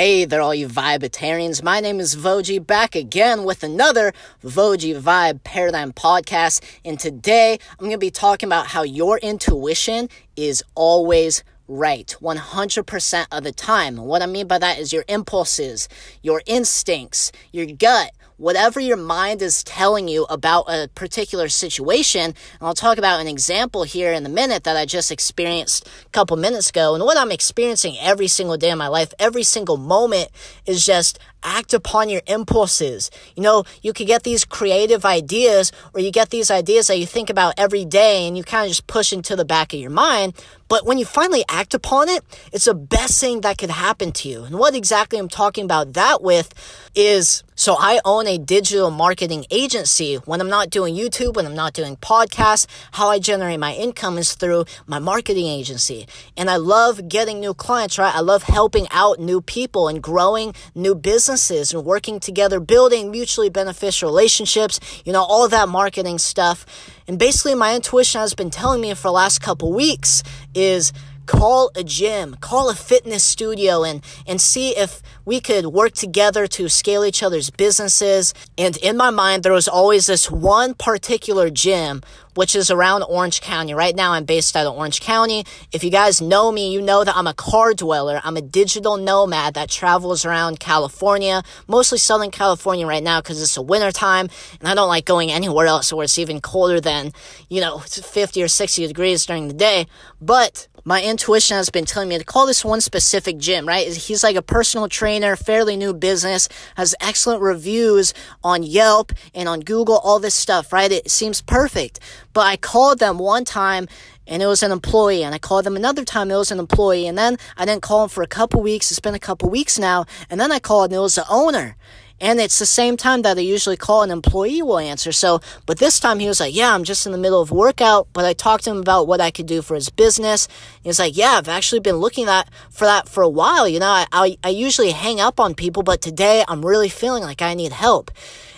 Hey there, all you Vibetarians. My name is Voji, back again with another Voji Vibe Paradigm podcast. And today I'm going to be talking about how your intuition is always right 100% of the time. What I mean by that is your impulses, your instincts, your gut, whatever your mind is telling you about a particular situation. And I'll talk about an example here in a minute that I just experienced a couple minutes ago. And what I'm experiencing every single day in my life, every single moment is just act upon your impulses. You know, you could get these creative ideas or you get these ideas that you think about every day and you kind of just push into the back of your mind. But when you finally act upon it, it's the best thing that could happen to you. And what exactly I'm talking about that with is so I own a digital marketing agency. When I'm not doing YouTube, when I'm not doing podcasts, how I generate my income is through my marketing agency. And I love getting new clients, right? I love helping out new people and growing new businesses and working together, building mutually beneficial relationships, you know, all that marketing stuff. And basically my intuition has been telling me for the last couple weeks is call a gym, call a fitness studio and, and see if we could work together to scale each other's businesses. And in my mind, there was always this one particular gym, which is around Orange County. Right now, I'm based out of Orange County. If you guys know me, you know that I'm a car dweller. I'm a digital nomad that travels around California, mostly Southern California right now because it's a winter time and I don't like going anywhere else where it's even colder than, you know, 50 or 60 degrees during the day. But my intuition has been telling me to call this one specific gym, right? He's like a personal trainer, fairly new business, has excellent reviews on Yelp and on Google, all this stuff, right? It seems perfect. But I called them one time and it was an employee, and I called them another time, it was an employee, and then I didn't call them for a couple weeks. It's been a couple weeks now, and then I called and it was the owner. And it's the same time that I usually call an employee will answer. So, but this time he was like, Yeah, I'm just in the middle of workout. But I talked to him about what I could do for his business. He's like, Yeah, I've actually been looking at for that for a while. You know, I, I, I usually hang up on people, but today I'm really feeling like I need help.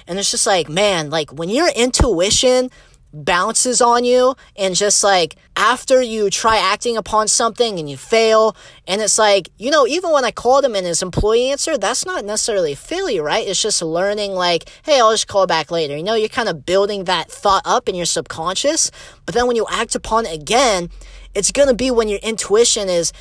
And it's just like, man, like when your intuition bounces on you and just like after you try acting upon something and you fail and it's like you know even when i called him and his employee answered that's not necessarily failure right? It's just learning like hey i'll just call back later. You know you're kind of building that thought up in your subconscious but then when you act upon it again it's going to be when your intuition is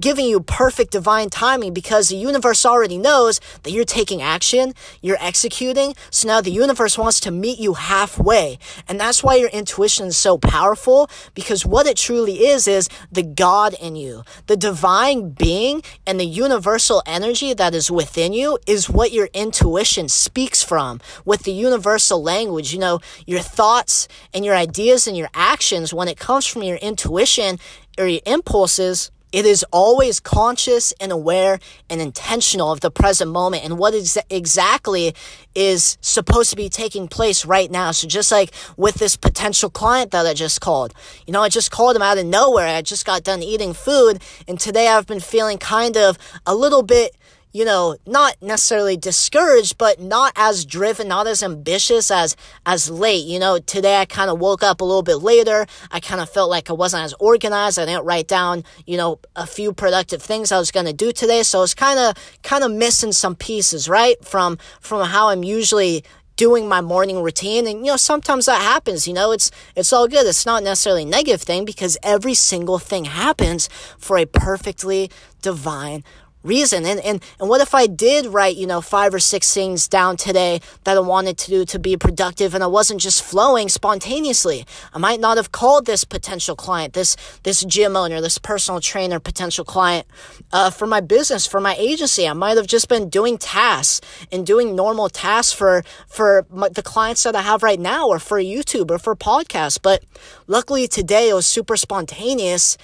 giving you perfect divine timing because the universe already knows that you're taking action, you're executing. So now the universe wants to meet you halfway. And that's why your intuition is so powerful because what it truly is, is the God in you. The divine being and the universal energy that is within you is what your intuition speaks from with the universal language. You know, your thoughts and your ideas and your actions when it comes from your intuition or your impulses it is always conscious and aware and intentional of the present moment and what is exactly is supposed to be taking place right now. So just like with this potential client that I just called, you know, I just called him out of nowhere. I just got done eating food and today I've been feeling kind of a little bit you know, not necessarily discouraged, but not as driven, not as ambitious as, as late. You know, today I kind of woke up a little bit later. I kind of felt like I wasn't as organized. I didn't write down, you know, a few productive things I was going to do today. So it's kind of, kind of missing some pieces, right? From, from how I'm usually doing my morning routine and you know sometimes that happens you know it's it's all good it's not necessarily negative thing because every single thing happens for a perfectly divine reason. And, and, and what if I did write, you know, five or six things down today that I wanted to do to be productive and I wasn't just flowing spontaneously? I might not have called this potential client, this, this gym owner, this personal trainer, potential client, uh, for my business, for my agency. I might have just been doing tasks and doing normal tasks for, for my, the clients that I have right now or for YouTube or for podcasts. But luckily today it was super spontaneous.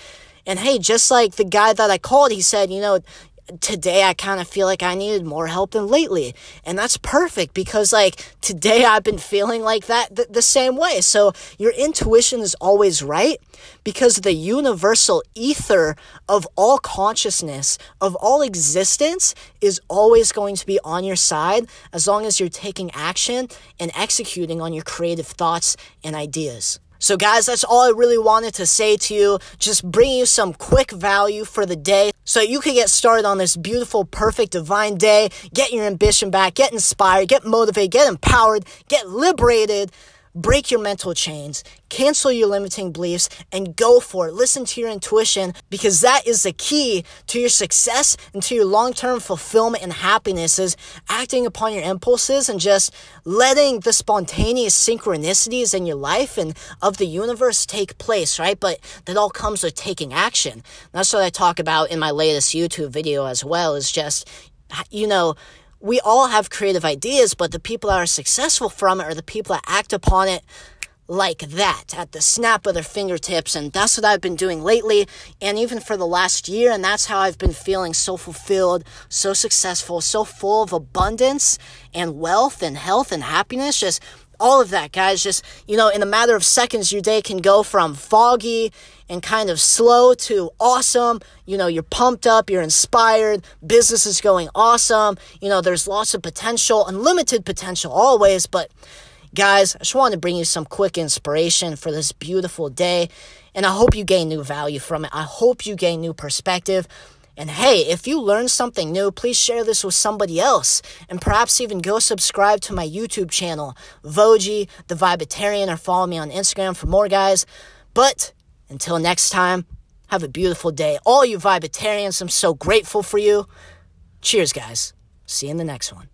And hey, just like the guy that I called, he said, you know, today I kind of feel like I needed more help than lately. And that's perfect because like today I've been feeling like that th- the same way. So your intuition is always right because the universal ether of all consciousness, of all existence is always going to be on your side as long as you're taking action and executing on your creative thoughts and ideas. So, guys, that's all I really wanted to say to you. Just bring you some quick value for the day so you can get started on this beautiful, perfect, divine day. Get your ambition back, get inspired, get motivated, get empowered, get liberated break your mental chains, cancel your limiting beliefs, and go for it. Listen to your intuition because that is the key to your success and to your long term fulfillment and happiness is acting upon your impulses and just letting the spontaneous synchronicities in your life and of the universe take place, right? But that all comes with taking action. That's what I talk about in my latest YouTube video as well, is just, you know, we all have creative ideas, but the people that are successful from it are the people that act upon it like that at the snap of their fingertips. And that's what I've been doing lately and even for the last year. And that's how I've been feeling so fulfilled, so successful, so full of abundance and wealth and health and happiness. Just all of that, guys. Just, you know, in a matter of seconds, your day can go from foggy and kind of slow to awesome. You know, you're pumped up, you're inspired, business is going awesome. You know, there's lots of potential, unlimited potential always. But, guys, I just want to bring you some quick inspiration for this beautiful day. And I hope you gain new value from it. I hope you gain new perspective. And hey, if you learned something new, please share this with somebody else. And perhaps even go subscribe to my YouTube channel, Voji, the Vibetarian, or follow me on Instagram for more, guys. But until next time, have a beautiful day. All you Vibetarians, I'm so grateful for you. Cheers, guys. See you in the next one.